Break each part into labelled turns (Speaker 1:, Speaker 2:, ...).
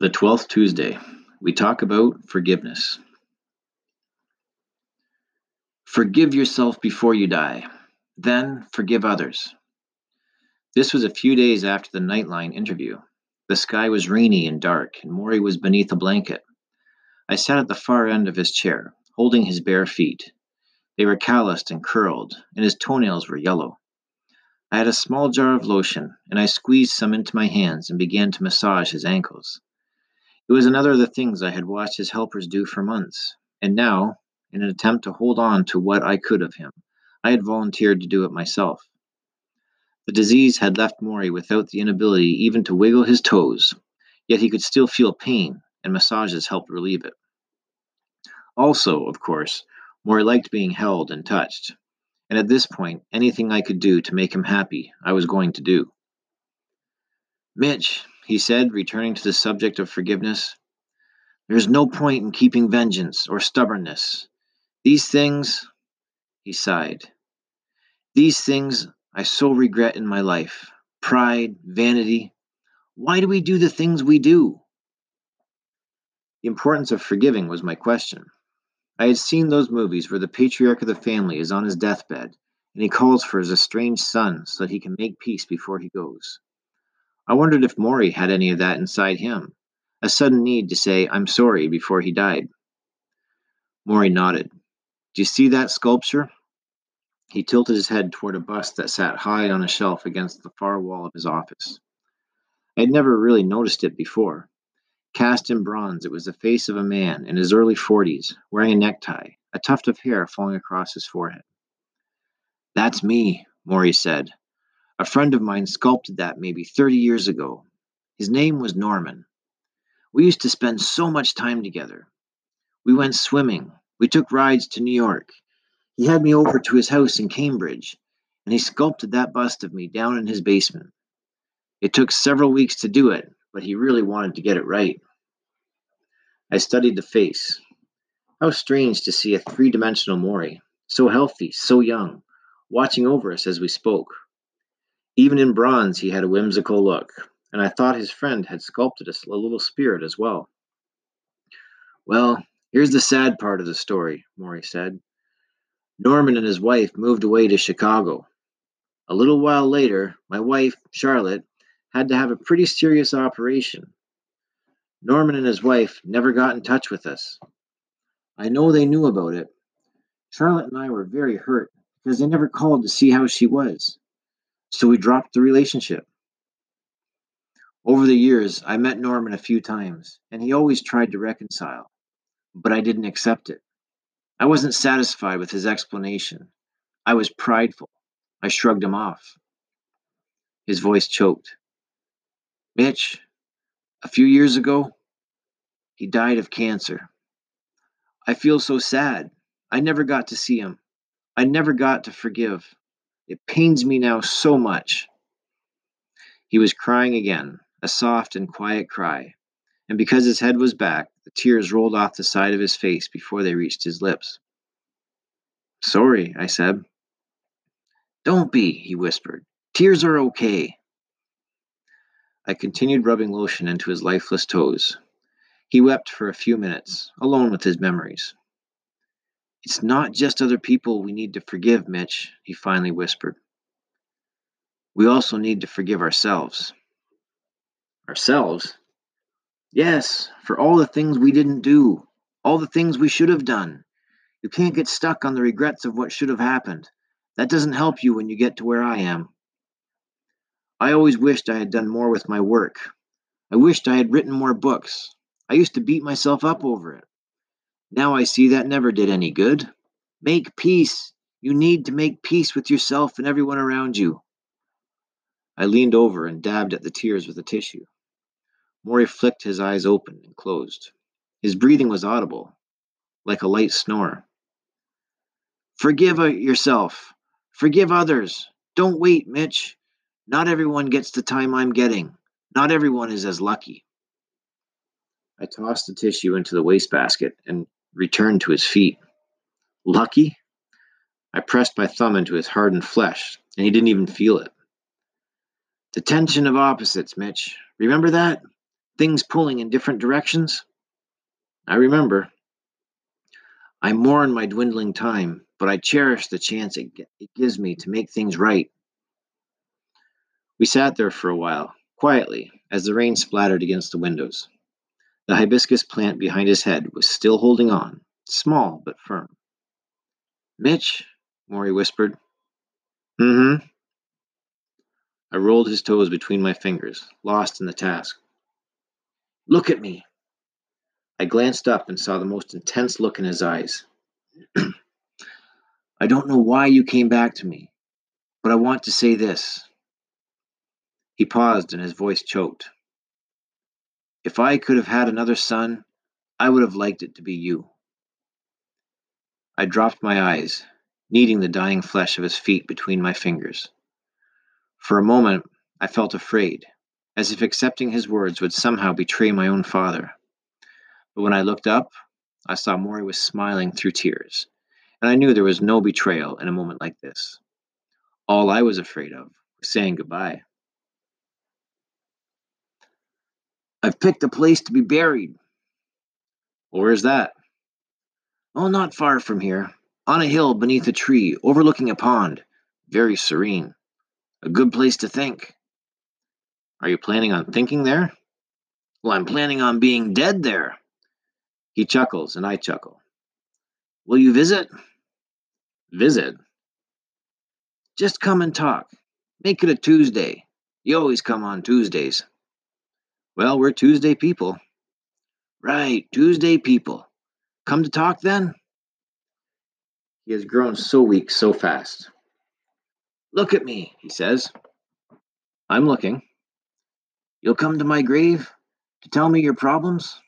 Speaker 1: The Twelfth Tuesday, we talk about forgiveness. Forgive yourself before you die, then forgive others. This was a few days after the Nightline interview. The sky was rainy and dark, and Morrie was beneath a blanket. I sat at the far end of his chair, holding his bare feet. They were calloused and curled, and his toenails were yellow. I had a small jar of lotion, and I squeezed some into my hands and began to massage his ankles. It was another of the things I had watched his helpers do for months, and now, in an attempt to hold on to what I could of him, I had volunteered to do it myself. The disease had left Morrie without the inability even to wiggle his toes, yet he could still feel pain, and massages helped relieve it. Also, of course, Morrie liked being held and touched, and at this point, anything I could do to make him happy, I was going to do. Mitch, he said, returning to the subject of forgiveness. There's no point in keeping vengeance or stubbornness. These things, he sighed, these things I so regret in my life pride, vanity. Why do we do the things we do? The importance of forgiving was my question. I had seen those movies where the patriarch of the family is on his deathbed and he calls for his estranged son so that he can make peace before he goes. I wondered if Morrie had any of that inside him, a sudden need to say, I'm sorry, before he died. Morrie nodded. Do you see that sculpture? He tilted his head toward a bust that sat high on a shelf against the far wall of his office. I had never really noticed it before. Cast in bronze, it was the face of a man in his early forties, wearing a necktie, a tuft of hair falling across his forehead. That's me, Morrie said, a friend of mine sculpted that maybe 30 years ago. His name was Norman. We used to spend so much time together. We went swimming. We took rides to New York. He had me over to his house in Cambridge, and he sculpted that bust of me down in his basement. It took several weeks to do it, but he really wanted to get it right. I studied the face. How strange to see a three dimensional Morrie, so healthy, so young, watching over us as we spoke. Even in bronze, he had a whimsical look, and I thought his friend had sculpted a little spirit as well. Well, here's the sad part of the story, Morrie said. Norman and his wife moved away to Chicago. A little while later, my wife, Charlotte, had to have a pretty serious operation. Norman and his wife never got in touch with us. I know they knew about it. Charlotte and I were very hurt because they never called to see how she was. So we dropped the relationship. Over the years, I met Norman a few times, and he always tried to reconcile, but I didn't accept it. I wasn't satisfied with his explanation. I was prideful. I shrugged him off. His voice choked. Mitch, a few years ago, he died of cancer. I feel so sad. I never got to see him. I never got to forgive. It pains me now so much. He was crying again, a soft and quiet cry, and because his head was back, the tears rolled off the side of his face before they reached his lips. Sorry, I said. Don't be, he whispered. Tears are okay. I continued rubbing lotion into his lifeless toes. He wept for a few minutes, alone with his memories. It's not just other people we need to forgive, Mitch, he finally whispered. We also need to forgive ourselves. Ourselves? Yes, for all the things we didn't do, all the things we should have done. You can't get stuck on the regrets of what should have happened. That doesn't help you when you get to where I am. I always wished I had done more with my work. I wished I had written more books. I used to beat myself up over it. Now I see that never did any good. Make peace. You need to make peace with yourself and everyone around you. I leaned over and dabbed at the tears with a tissue. Morrie flicked his eyes open and closed. His breathing was audible, like a light snore. Forgive uh, yourself. Forgive others. Don't wait, Mitch. Not everyone gets the time I'm getting. Not everyone is as lucky. I tossed the tissue into the wastebasket and returned to his feet. Lucky? I pressed my thumb into his hardened flesh, and he didn't even feel it. The tension of opposites, Mitch. Remember that? things pulling in different directions? I remember. I mourn my dwindling time, but I cherish the chance it, it gives me to make things right. We sat there for a while, quietly, as the rain splattered against the windows. The hibiscus plant behind his head was still holding on, small but firm. Mitch, Morrie whispered. Mm hmm. I rolled his toes between my fingers, lost in the task. Look at me. I glanced up and saw the most intense look in his eyes. I don't know why you came back to me, but I want to say this. He paused and his voice choked. If I could have had another son, I would have liked it to be you. I dropped my eyes, kneading the dying flesh of his feet between my fingers. For a moment, I felt afraid, as if accepting his words would somehow betray my own father. But when I looked up, I saw Morrie was smiling through tears, and I knew there was no betrayal in a moment like this. All I was afraid of was saying goodbye. I've picked a place to be buried. Where is that? Oh, not far from here, on a hill beneath a tree, overlooking a pond. Very serene. A good place to think. Are you planning on thinking there? Well, I'm planning on being dead there. He chuckles, and I chuckle. Will you visit? Visit? Just come and talk. Make it a Tuesday. You always come on Tuesdays. Well, we're Tuesday people. Right, Tuesday people. Come to talk then? He has grown so weak so fast. Look at me, he says. I'm looking. You'll come to my grave to tell me your problems?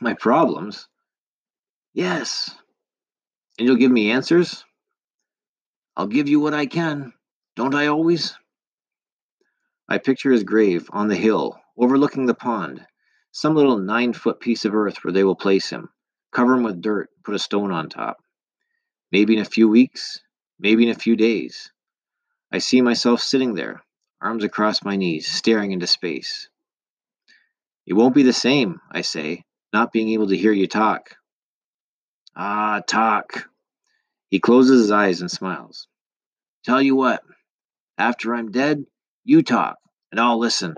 Speaker 1: My problems? Yes. And you'll give me answers? I'll give you what I can. Don't I always? I picture his grave on the hill overlooking the pond, some little nine foot piece of earth where they will place him, cover him with dirt, put a stone on top. Maybe in a few weeks, maybe in a few days. I see myself sitting there, arms across my knees, staring into space. It won't be the same, I say, not being able to hear you talk. Ah, talk. He closes his eyes and smiles. Tell you what, after I'm dead, you talk, and I'll listen.